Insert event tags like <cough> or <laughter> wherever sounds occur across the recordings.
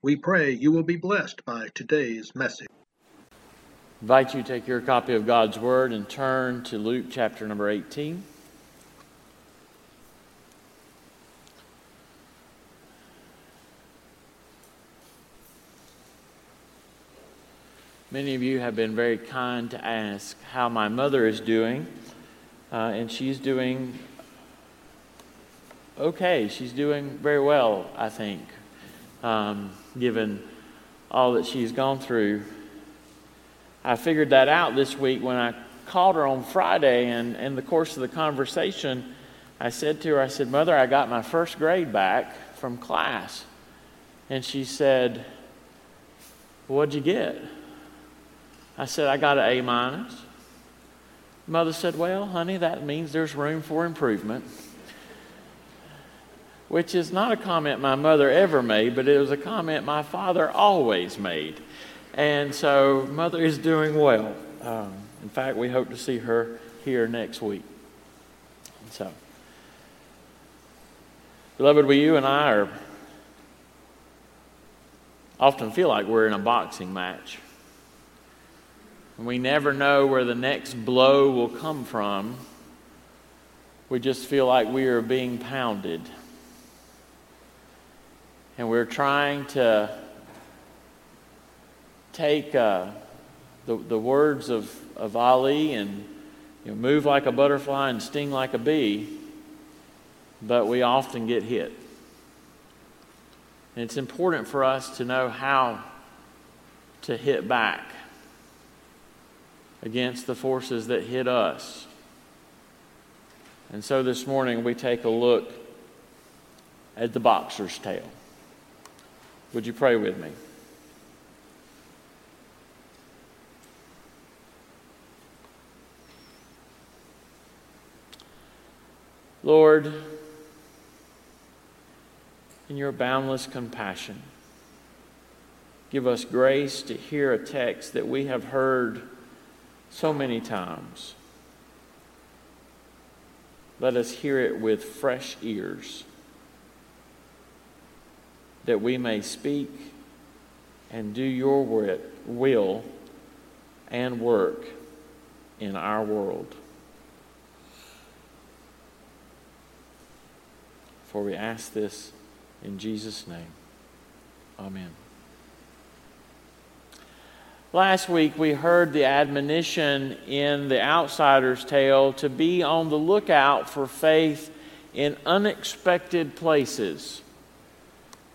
We pray you will be blessed by today's message. invite you to take your copy of God's Word and turn to Luke chapter number 18. Many of you have been very kind to ask how my mother is doing, uh, and she's doing okay. She's doing very well, I think, um, given all that she's gone through. I figured that out this week when I called her on Friday, and in the course of the conversation, I said to her, I said, Mother, I got my first grade back from class. And she said, What'd you get? I said, I got an A minus. Mother said, Well, honey, that means there's room for improvement. Which is not a comment my mother ever made, but it was a comment my father always made. And so, Mother is doing well. Um, in fact, we hope to see her here next week. So, beloved, we, you and I are often feel like we're in a boxing match. And we never know where the next blow will come from. We just feel like we are being pounded. And we're trying to take uh, the, the words of, of Ali and you know, move like a butterfly and sting like a bee, but we often get hit. And it's important for us to know how to hit back against the forces that hit us. And so this morning we take a look at the boxer's tale. Would you pray with me? Lord, in your boundless compassion, give us grace to hear a text that we have heard so many times. Let us hear it with fresh ears, that we may speak and do your will and work in our world. For we ask this in Jesus' name. Amen. Last week, we heard the admonition in the outsider's tale to be on the lookout for faith in unexpected places.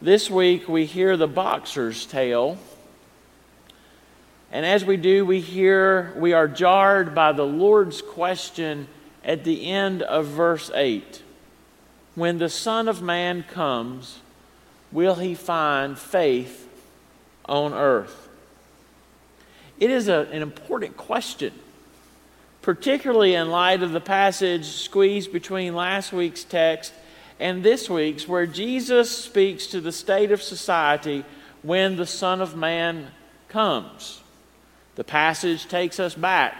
This week, we hear the boxer's tale. And as we do, we hear, we are jarred by the Lord's question at the end of verse 8 When the Son of Man comes, will he find faith on earth? It is a, an important question, particularly in light of the passage squeezed between last week's text and this week's, where Jesus speaks to the state of society when the Son of Man comes. The passage takes us back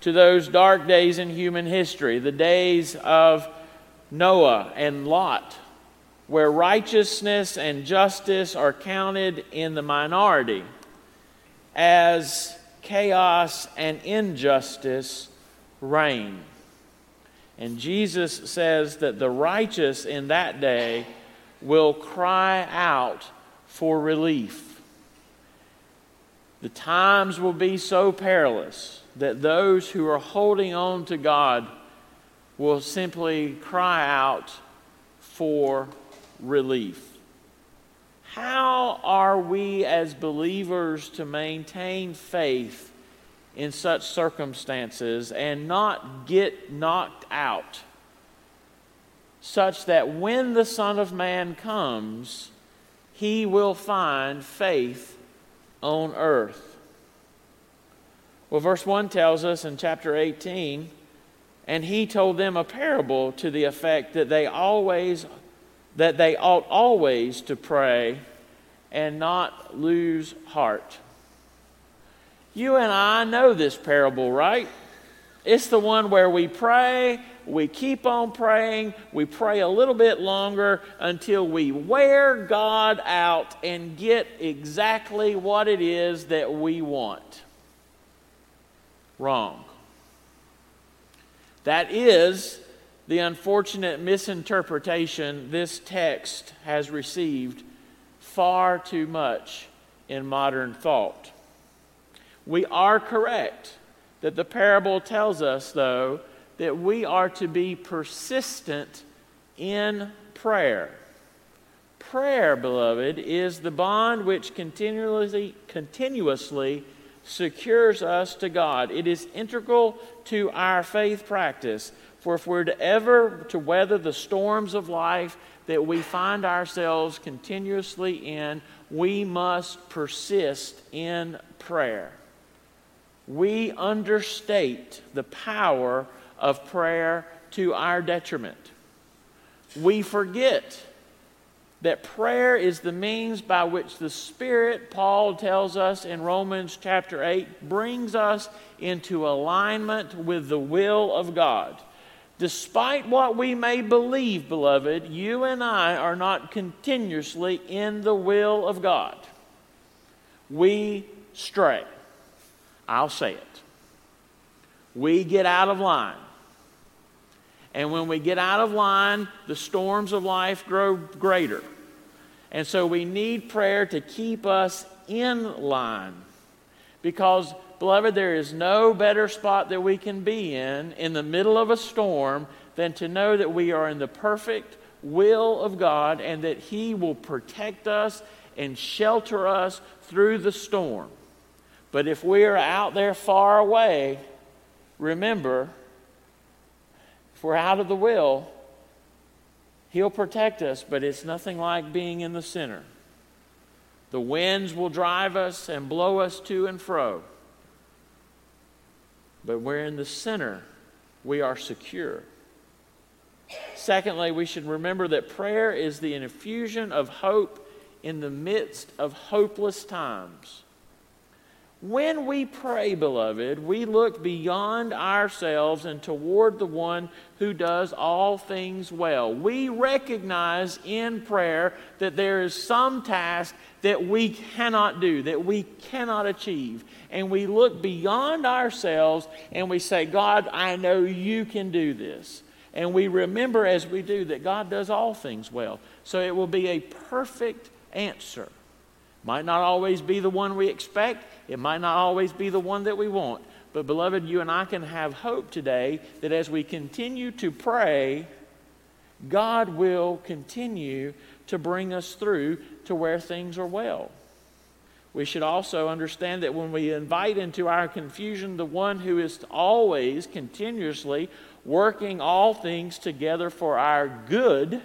to those dark days in human history, the days of Noah and Lot, where righteousness and justice are counted in the minority as chaos and injustice reign. And Jesus says that the righteous in that day will cry out for relief. The times will be so perilous that those who are holding on to God will simply cry out for relief. How are we as believers to maintain faith in such circumstances and not get knocked out? Such that when the Son of Man comes, he will find faith on earth. Well, verse 1 tells us in chapter 18, and he told them a parable to the effect that they always that they ought always to pray and not lose heart. You and I know this parable, right? It's the one where we pray, we keep on praying, we pray a little bit longer until we wear God out and get exactly what it is that we want. Wrong. That is the unfortunate misinterpretation this text has received far too much in modern thought. We are correct that the parable tells us, though, that we are to be persistent in prayer. Prayer, beloved, is the bond which continuously, continuously secures us to God. It is integral to our faith practice. For if we're to ever to weather the storms of life that we find ourselves continuously in, we must persist in prayer we understate the power of prayer to our detriment. We forget that prayer is the means by which the Spirit, Paul tells us in Romans chapter 8, brings us into alignment with the will of God. Despite what we may believe, beloved, you and I are not continuously in the will of God. We stray. I'll say it. We get out of line. And when we get out of line, the storms of life grow greater. And so we need prayer to keep us in line. Because, beloved, there is no better spot that we can be in in the middle of a storm than to know that we are in the perfect will of God and that He will protect us and shelter us through the storm. But if we are out there far away, remember, if we're out of the will, He'll protect us, but it's nothing like being in the center. The winds will drive us and blow us to and fro. But we're in the center, we are secure. Secondly, we should remember that prayer is the infusion of hope in the midst of hopeless times. When we pray, beloved, we look beyond ourselves and toward the one who does all things well. We recognize in prayer that there is some task that we cannot do, that we cannot achieve. And we look beyond ourselves and we say, God, I know you can do this. And we remember as we do that God does all things well. So it will be a perfect answer. Might not always be the one we expect, it might not always be the one that we want. But, beloved, you and I can have hope today that as we continue to pray, God will continue to bring us through to where things are well. We should also understand that when we invite into our confusion the one who is always, continuously working all things together for our good,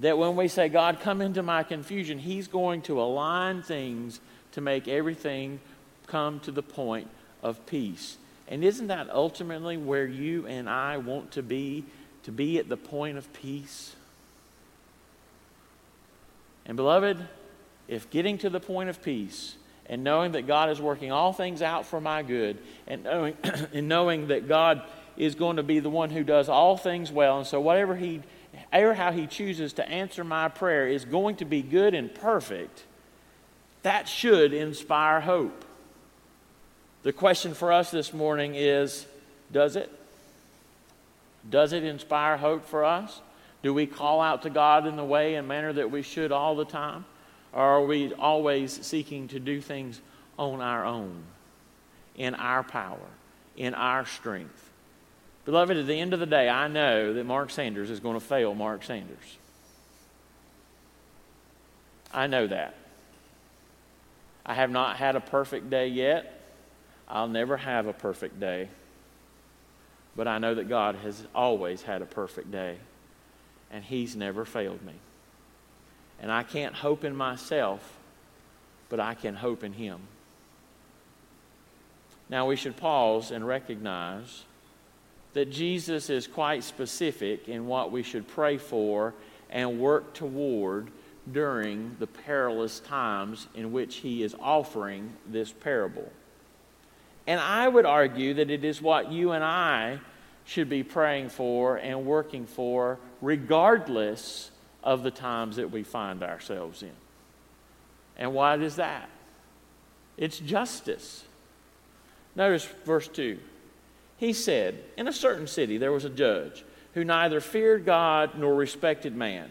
that when we say, God, come into my confusion, He's going to align things to make everything come to the point of peace. And isn't that ultimately where you and I want to be? To be at the point of peace? And, beloved, if getting to the point of peace and knowing that God is working all things out for my good and knowing, <clears throat> and knowing that God is going to be the one who does all things well, and so whatever He or how He chooses to answer my prayer is going to be good and perfect, that should inspire hope. The question for us this morning is does it? Does it inspire hope for us? Do we call out to God in the way and manner that we should all the time? Or are we always seeking to do things on our own, in our power, in our strength? Beloved, at the end of the day, I know that Mark Sanders is going to fail Mark Sanders. I know that. I have not had a perfect day yet. I'll never have a perfect day. But I know that God has always had a perfect day, and He's never failed me. And I can't hope in myself, but I can hope in Him. Now we should pause and recognize that Jesus is quite specific in what we should pray for and work toward during the perilous times in which he is offering this parable. And I would argue that it is what you and I should be praying for and working for, regardless of the times that we find ourselves in. And why is that? It's justice. Notice verse 2. He said, In a certain city there was a judge who neither feared God nor respected man.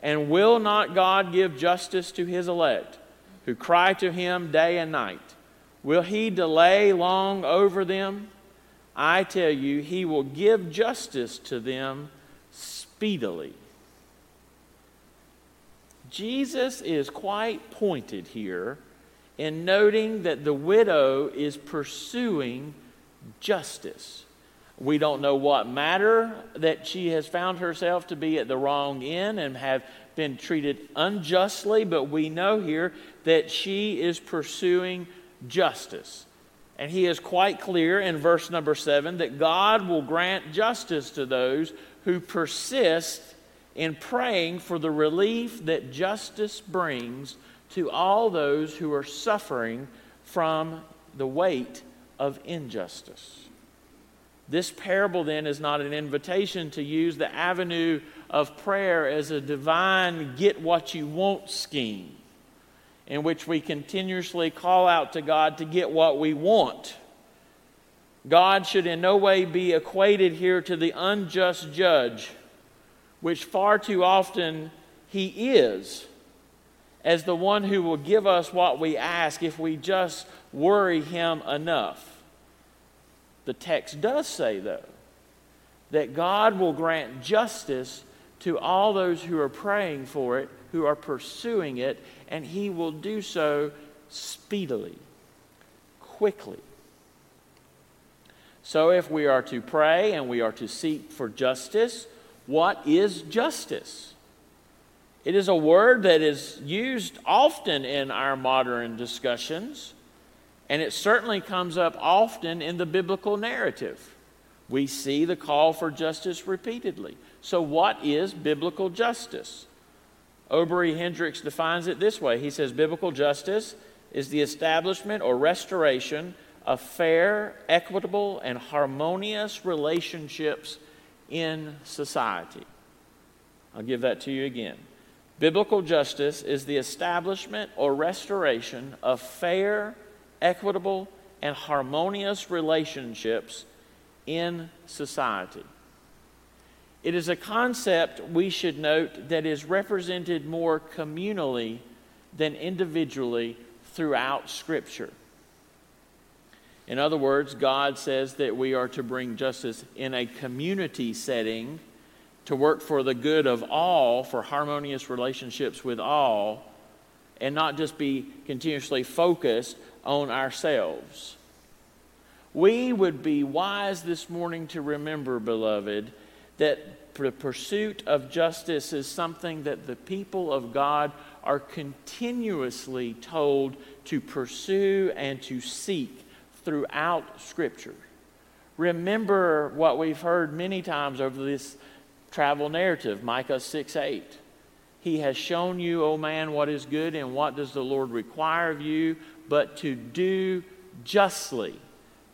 And will not God give justice to his elect, who cry to him day and night? Will he delay long over them? I tell you, he will give justice to them speedily. Jesus is quite pointed here in noting that the widow is pursuing justice. We don't know what matter that she has found herself to be at the wrong end and have been treated unjustly, but we know here that she is pursuing justice. And he is quite clear in verse number seven that God will grant justice to those who persist in praying for the relief that justice brings to all those who are suffering from the weight of injustice. This parable then is not an invitation to use the avenue of prayer as a divine get what you want scheme in which we continuously call out to God to get what we want. God should in no way be equated here to the unjust judge, which far too often he is, as the one who will give us what we ask if we just worry him enough. The text does say, though, that God will grant justice to all those who are praying for it, who are pursuing it, and He will do so speedily, quickly. So, if we are to pray and we are to seek for justice, what is justice? It is a word that is used often in our modern discussions. And it certainly comes up often in the biblical narrative. We see the call for justice repeatedly. So, what is biblical justice? Obery Hendricks defines it this way He says, Biblical justice is the establishment or restoration of fair, equitable, and harmonious relationships in society. I'll give that to you again. Biblical justice is the establishment or restoration of fair, equitable, and harmonious relationships in society. It is a concept we should note that is represented more communally than individually throughout Scripture. In other words, God says that we are to bring justice in a community setting to work for the good of all, for harmonious relationships with all, and not just be continuously focused on ourselves. We would be wise this morning to remember, beloved, that the pursuit of justice is something that the people of God are continuously told to pursue and to seek throughout Scripture. Remember what we've heard many times over this travel narrative, Micah 6 8. He has shown you, O man, what is good and what does the Lord require of you, but to do justly,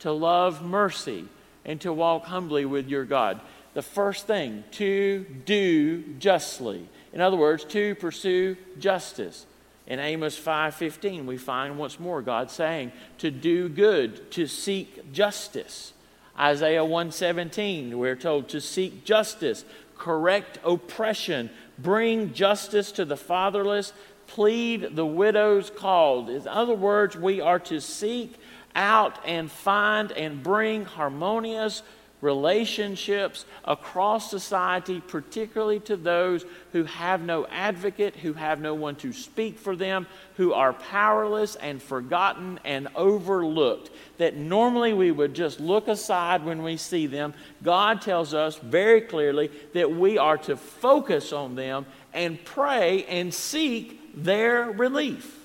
to love mercy, and to walk humbly with your God. The first thing, to do justly. In other words, to pursue justice. In Amos 5:15, we find once more God saying to do good, to seek justice. Isaiah 117, we're told to seek justice, correct oppression, bring justice to the fatherless, plead the widow's cause. In other words, we are to seek out and find and bring harmonious relationships across society, particularly to those who have no advocate, who have no one to speak for them, who are powerless and forgotten and overlooked. That normally we would just look aside when we see them. God tells us very clearly that we are to focus on them and pray and seek their relief.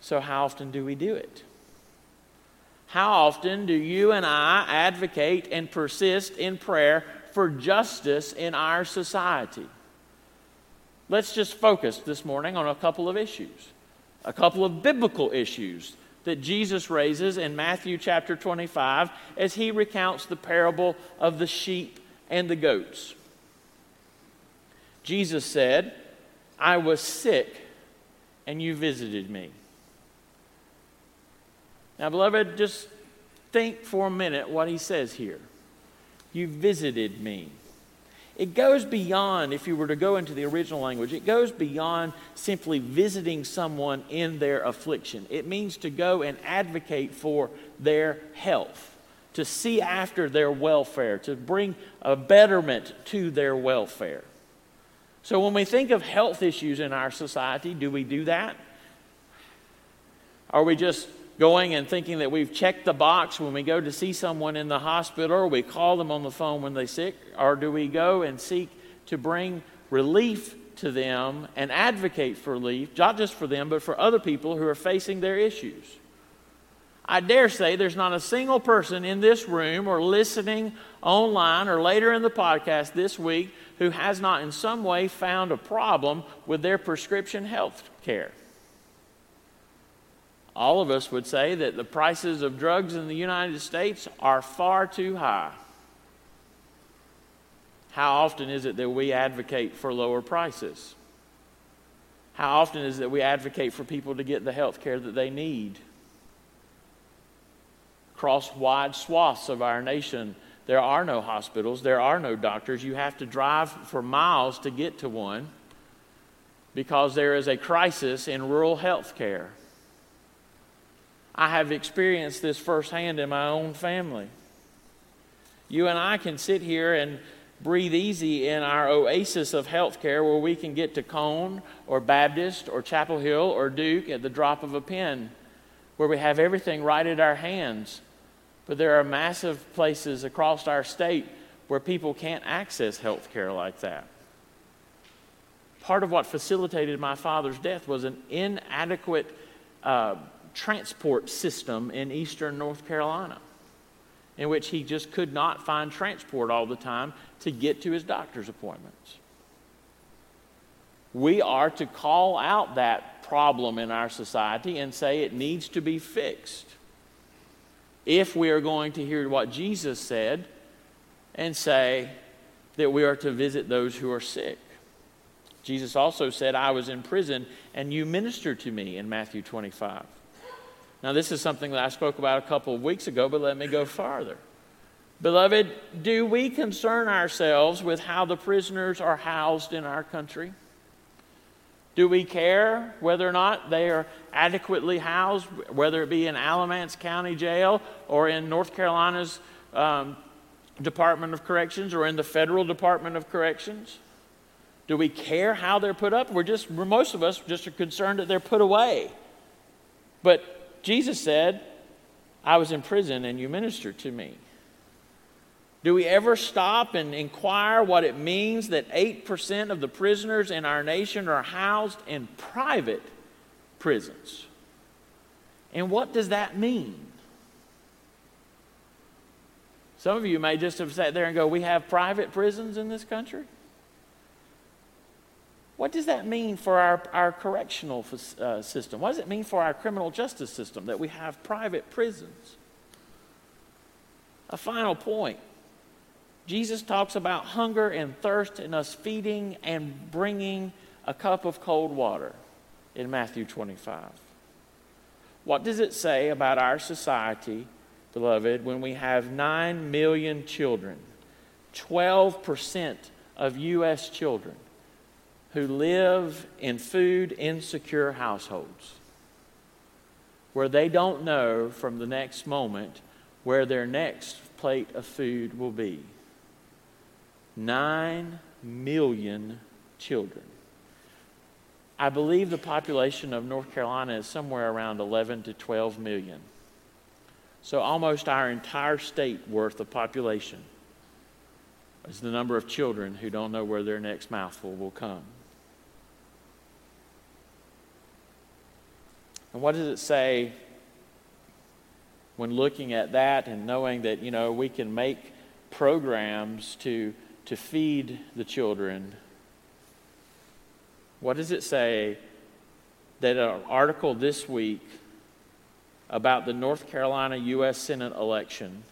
So, how often do we do it? How often do you and I advocate and persist in prayer for justice in our society? Let's just focus this morning on a couple of issues, a couple of biblical issues that Jesus raises in Matthew chapter 25 as he recounts the parable of the sheep and the goats. Jesus said, I was sick and you visited me. Now, beloved, just think for a minute what he says here. You visited me. It goes beyond, if you were to go into the original language, it goes beyond simply visiting someone in their affliction. It means to go and advocate for their health, to see after their welfare, to bring a betterment to their welfare. So when we think of health issues in our society, do we do that? Are we just going and thinking that we've checked the box when we go to see someone in the hospital or we call them on the phone when they're sick? Or do we go and seek to bring relief to them and advocate for relief, not just for them, but for other people who are facing their issues? I dare say there's not a single person in this room or listening online or later in the podcast this week who has not in some way found a problem with their prescription health care all of us would say that the prices of drugs in the United States are far too high. How often is it that we advocate for lower prices? How often is it that we advocate for people to get the health care that they need? Across wide swaths of our nation, there are no hospitals, there are no doctors. You have to drive for miles to get to one because there is a crisis in rural health care. I have experienced this firsthand in my own family. You and I can sit here and breathe easy in our oasis of healthcare where we can get to Cone or Baptist or Chapel Hill or Duke at the drop of a pen, where we have everything right at our hands. But there are massive places across our state where people can't access health care like that. Part of what facilitated my father's death was an inadequate uh, transport system in eastern North Carolina in which he just could not find transport all the time to get to his doctor's appointments. We are to call out that problem in our society and say it needs to be fixed. If we are going to hear what Jesus said and say that we are to visit those who are sick. Jesus also said, I was in prison and you ministered to me in Matthew 25. Now, this is something that I spoke about a couple of weeks ago, but let me go farther. Beloved, do we concern ourselves with how the prisoners are housed in our country? Do we care whether or not they are adequately housed, whether it be in Alamance County Jail or in North Carolina's um, Department of Corrections or in the Federal Department of Corrections? Do we care how they're put up? We're just, most of us just are concerned that they're put away. But Jesus said, I was in prison and you ministered to me. Do we ever stop and inquire what it means that 8% of the prisoners in our nation are housed in private prisons? And what does that mean? Some of you may just have sat there and go, We have private prisons in this country? What does that mean for our, our correctional uh, system? What does it mean for our criminal justice system that we have private prisons? A final point Jesus talks about hunger and thirst and us feeding and bringing a cup of cold water in Matthew 25. What does it say about our society, beloved, when we have 9 million children, 12% of U.S. children who live in food insecure households where they don't know from the next moment where their next plate of food will be. Nine million children. I believe the population of North Carolina is somewhere around 11 to 12 million. So, almost our entire state worth of population is the number of children who don't know where their next mouthful will come. And what does it say when looking at that and knowing that, you know, we can make programs to, to feed the children? What does it say that an article this week about the North Carolina U.S. Senate election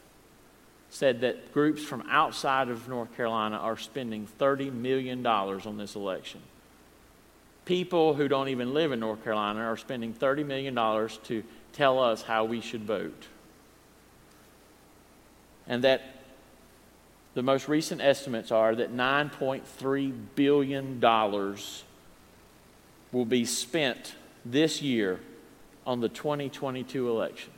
said that groups from outside of North Carolina are spending $30 million on this election? People who don't even live in North Carolina are spending $30 million to tell us how we should vote. And that the most recent estimates are that $9.3 billion will be spent this year on the 2022 election.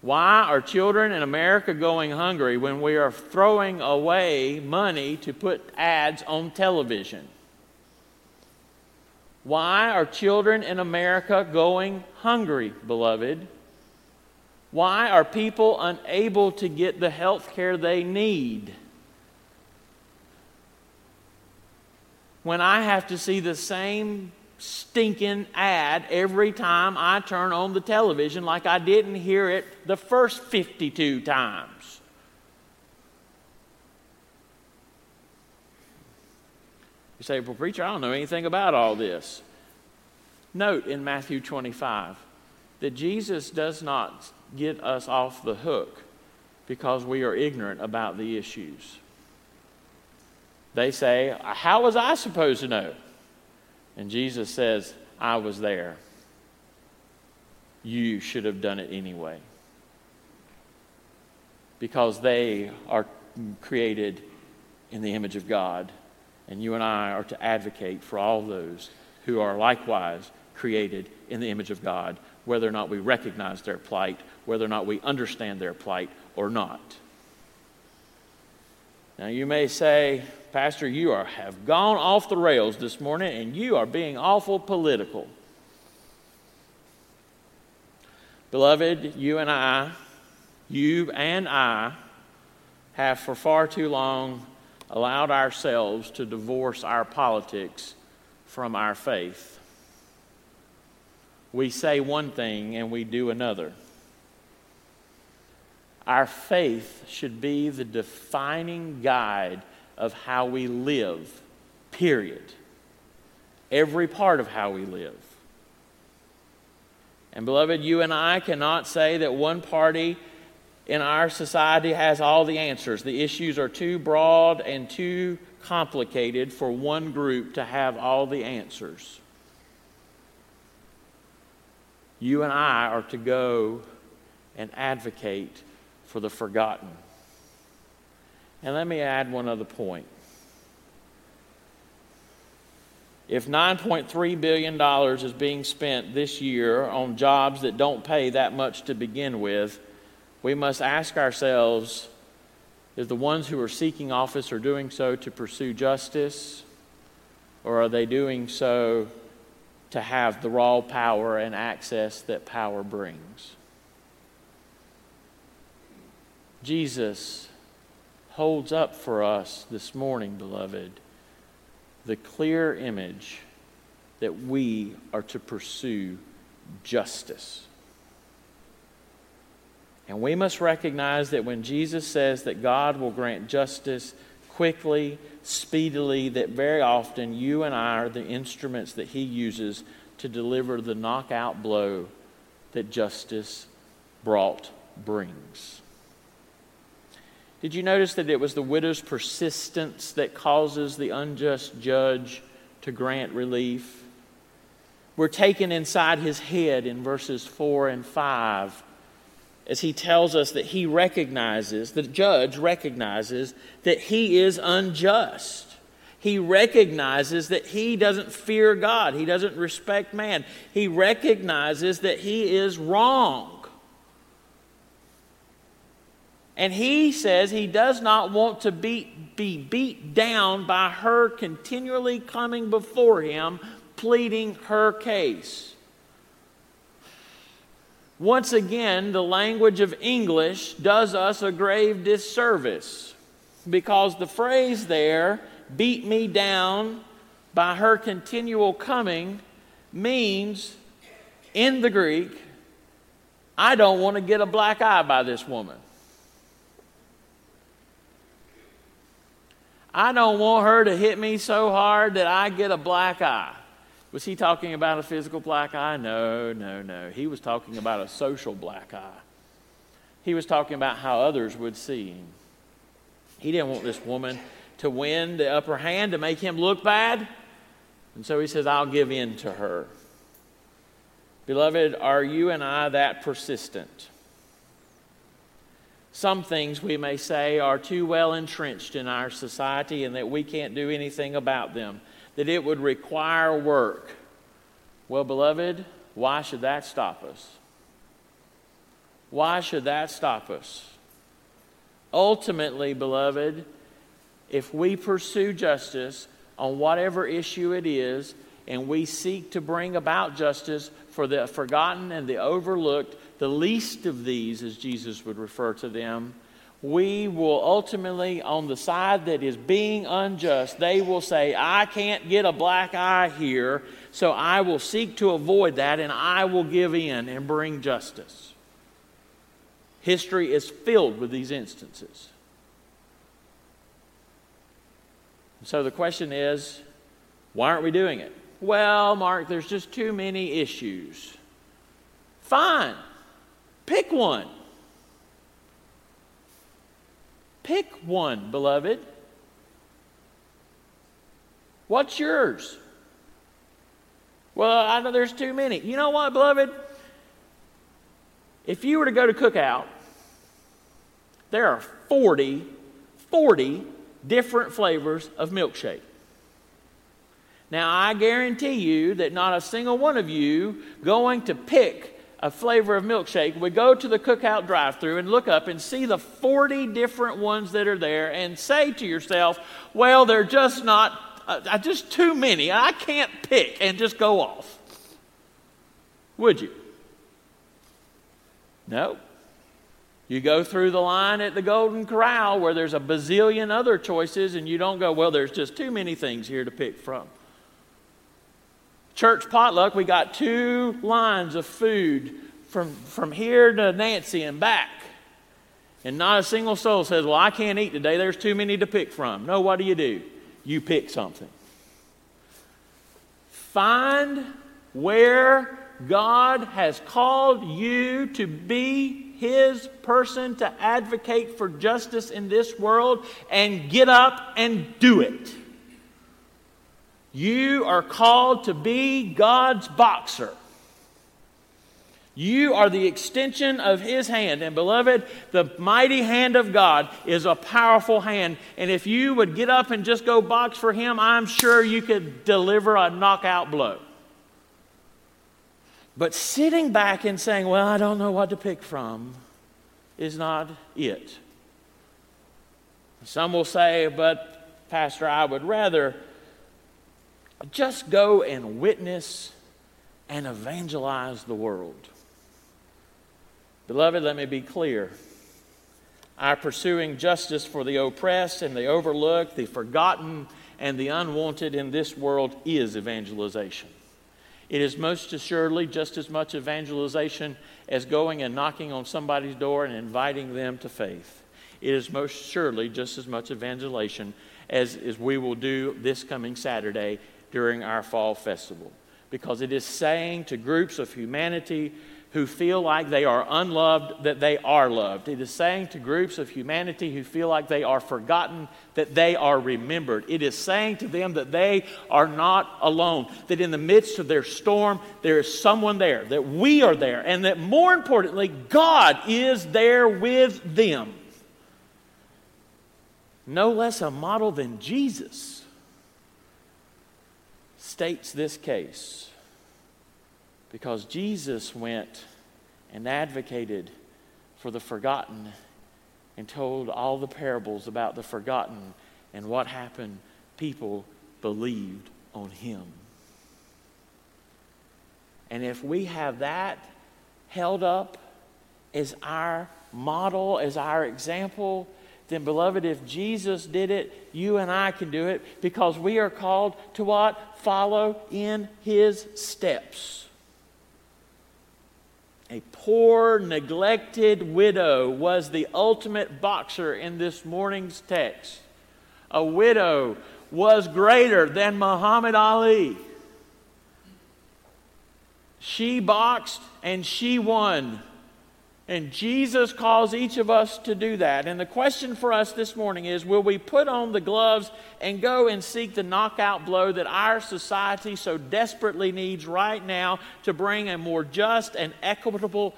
Why are children in America going hungry when we are throwing away money to put ads on television? Why are children in America going hungry, beloved? Why are people unable to get the health care they need? When I have to see the same stinking ad every time I turn on the television, like I didn't hear it the first 52 times. You say, Well, preacher, I don't know anything about all this. Note in Matthew 25 that Jesus does not get us off the hook because we are ignorant about the issues. They say, How was I supposed to know? And Jesus says, I was there. You should have done it anyway. Because they are created in the image of God. And you and I are to advocate for all those who are likewise created in the image of God, whether or not we recognize their plight, whether or not we understand their plight or not. Now, you may say, Pastor, you are, have gone off the rails this morning and you are being awful political. Beloved, you and I, you and I, have for far too long allowed ourselves to divorce our politics from our faith. We say one thing and we do another. Our faith should be the defining guide of how we live, period. Every part of how we live. And, beloved, you and I cannot say that one party in our society has all the answers. The issues are too broad and too complicated for one group to have all the answers. You and I are to go and advocate for the forgotten. And let me add one other point. If $9.3 billion is being spent this year on jobs that don't pay that much to begin with, we must ask ourselves if the ones who are seeking office are doing so to pursue justice, or are they doing so to have the raw power and access that power brings? Jesus holds up for us this morning, beloved, the clear image that we are to pursue justice. And we must recognize that when Jesus says that God will grant justice quickly, speedily, that very often you and I are the instruments that He uses to deliver the knockout blow that justice brought brings. Did you notice that it was the widow's persistence that causes the unjust judge to grant relief? We're taken inside his head in verses 4 and 5 as he tells us that he recognizes, the judge recognizes that he is unjust. He recognizes that he doesn't fear God, he doesn't respect man. He recognizes that he is wrong. And he says he does not want to be, be beat down by her continually coming before him, pleading her case. Once again, the language of English does us a grave disservice because the phrase there, beat me down by her continual coming, means in the Greek, I don't want to get a black eye by this woman. I don't want her to hit me so hard that I get a black eye. Was he talking about a physical black eye? No, no, no. He was talking about a social black eye. He was talking about how others would see him. He didn't want this woman to win the upper hand to make him look bad. And so he says, I'll give in to her. Beloved, are you and I that persistent? Some things we may say are too well entrenched in our society and that we can't do anything about them that it would require work. Well, beloved, why should that stop us? Why should that stop us? Ultimately, beloved, if we pursue justice on whatever issue it is, and we seek to bring about justice for the forgotten and the overlooked, the least of these, as Jesus would refer to them, we will ultimately, on the side that is being unjust, they will say, I can't get a black eye here, so I will seek to avoid that and I will give in and bring justice. History is filled with these instances. So the question is, why aren't we doing it? Well, Mark, there's just too many issues. Fine, pick one. Pick one, beloved. What's yours? Well, I know there's too many. You know what, beloved? If you were to go to Cookout, there are 40, 40 different flavors of milkshake. Now, I guarantee you that not a single one of you going to pick a flavor of milkshake we go to the cookout drive through and look up and see the 40 different ones that are there and say to yourself, well, they're just not, uh, just too many. I can't pick and just go off. Would you? No. You go through the line at the Golden Corral where there's a bazillion other choices, and you don't go, well, there's just too many things here to pick from church potluck, we got two lines of food from, from here to Nancy and back. And not a single soul says, Well, I can't eat today. There's too many to pick from. No, what do you do? You pick something. Find where God has called you to be His person to advocate for justice in this world and get up and do it. You are called to be God's boxer. You are the extension of His hand. And beloved, the mighty hand of God is a powerful hand. And if you would get up and just go box for Him, I'm sure you could deliver a knockout blow. But sitting back and saying, Well, I don't know what to pick from, is not it. Some will say, But, Pastor, I would rather just go and witness and evangelize the world. Beloved, let me be clear. Our pursuing justice for the oppressed and the overlooked, the forgotten and the unwanted in this world is evangelization. It is most assuredly just as much evangelization as going and knocking on somebody's door and inviting them to faith. It is most surely just as much evangelization as, as we will do this coming Saturday during our fall festival because it is saying to groups of humanity who feel like they are unloved that they are loved. It is saying to groups of humanity who feel like they are forgotten that they are remembered. It is saying to them that they are not alone, that in the midst of their storm, there is someone there, that we are there, and that more importantly, God is there with them. No less a model than Jesus states this case because Jesus went and advocated for the forgotten and told all the parables about the forgotten and what happened. People believed on him. And if we have that held up as our model, as our example, then, beloved, if Jesus did it, you and I can do it because we are called to what? Follow in his steps. A poor, neglected widow was the ultimate boxer in this morning's text. A widow was greater than Muhammad Ali. She boxed and she won. And Jesus calls each of us to do that. And the question for us this morning is will we put on the gloves and go and seek the knockout blow that our society so desperately needs right now to bring a more just and equitable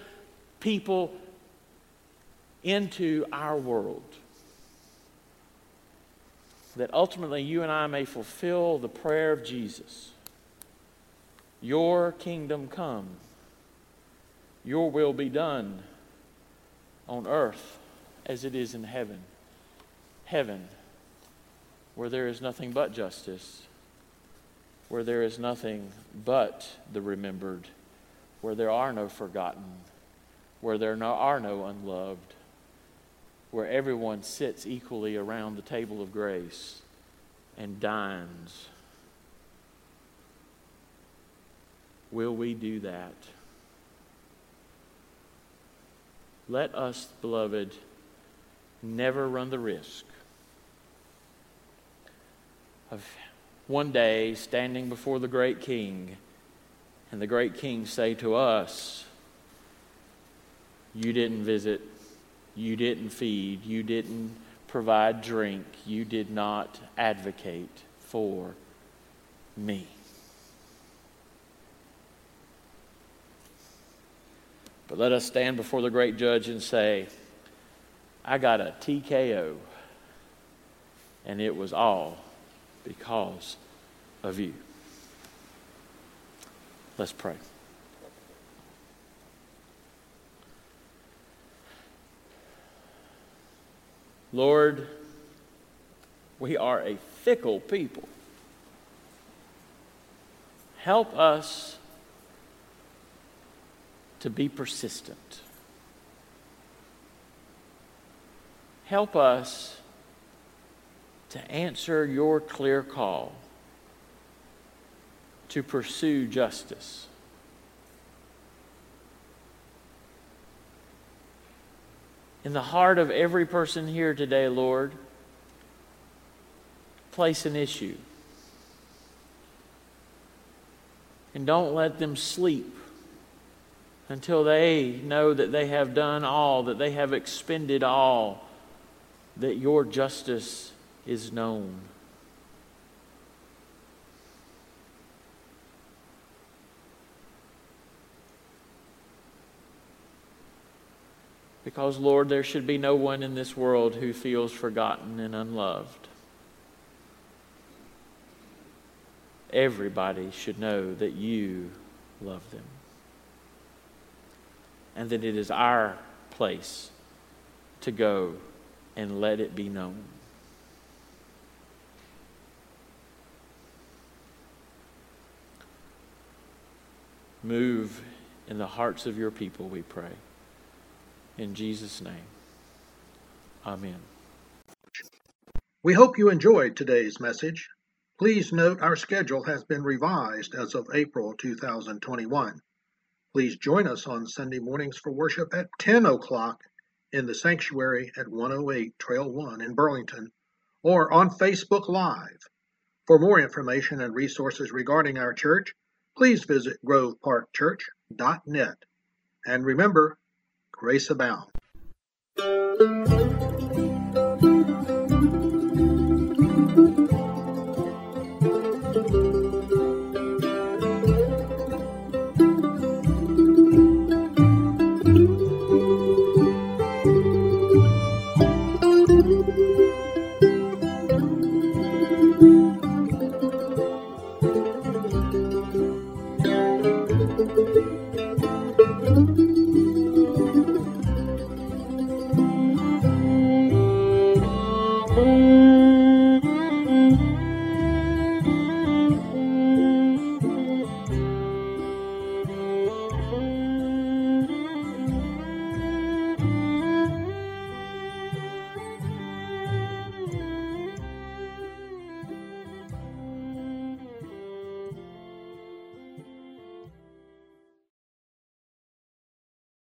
people into our world? That ultimately you and I may fulfill the prayer of Jesus Your kingdom come, your will be done on earth as it is in heaven. Heaven, where there is nothing but justice, where there is nothing but the remembered, where there are no forgotten, where there no, are no unloved, where everyone sits equally around the table of grace and dines. Will we do that? Let us, beloved, never run the risk of one day standing before the great king and the great king say to us, You didn't visit, you didn't feed, you didn't provide drink, you did not advocate for me. Let us stand before the great judge and say, I got a TKO, and it was all because of you. Let's pray. Lord, we are a fickle people. Help us to be persistent. Help us to answer your clear call to pursue justice. In the heart of every person here today, Lord, place an issue. And don't let them sleep until they know that they have done all, that they have expended all, that your justice is known. Because, Lord, there should be no one in this world who feels forgotten and unloved. Everybody should know that you love them and that it is our place to go and let it be known. Move in the hearts of your people, we pray. In Jesus' name, amen. We hope you enjoyed today's message. Please note our schedule has been revised as of April 2021. Please join us on Sunday mornings for worship at 10 o'clock in the sanctuary at 108 Trail 1 in Burlington or on Facebook Live. For more information and resources regarding our church, please visit groveparkchurch.net. And remember, grace abound.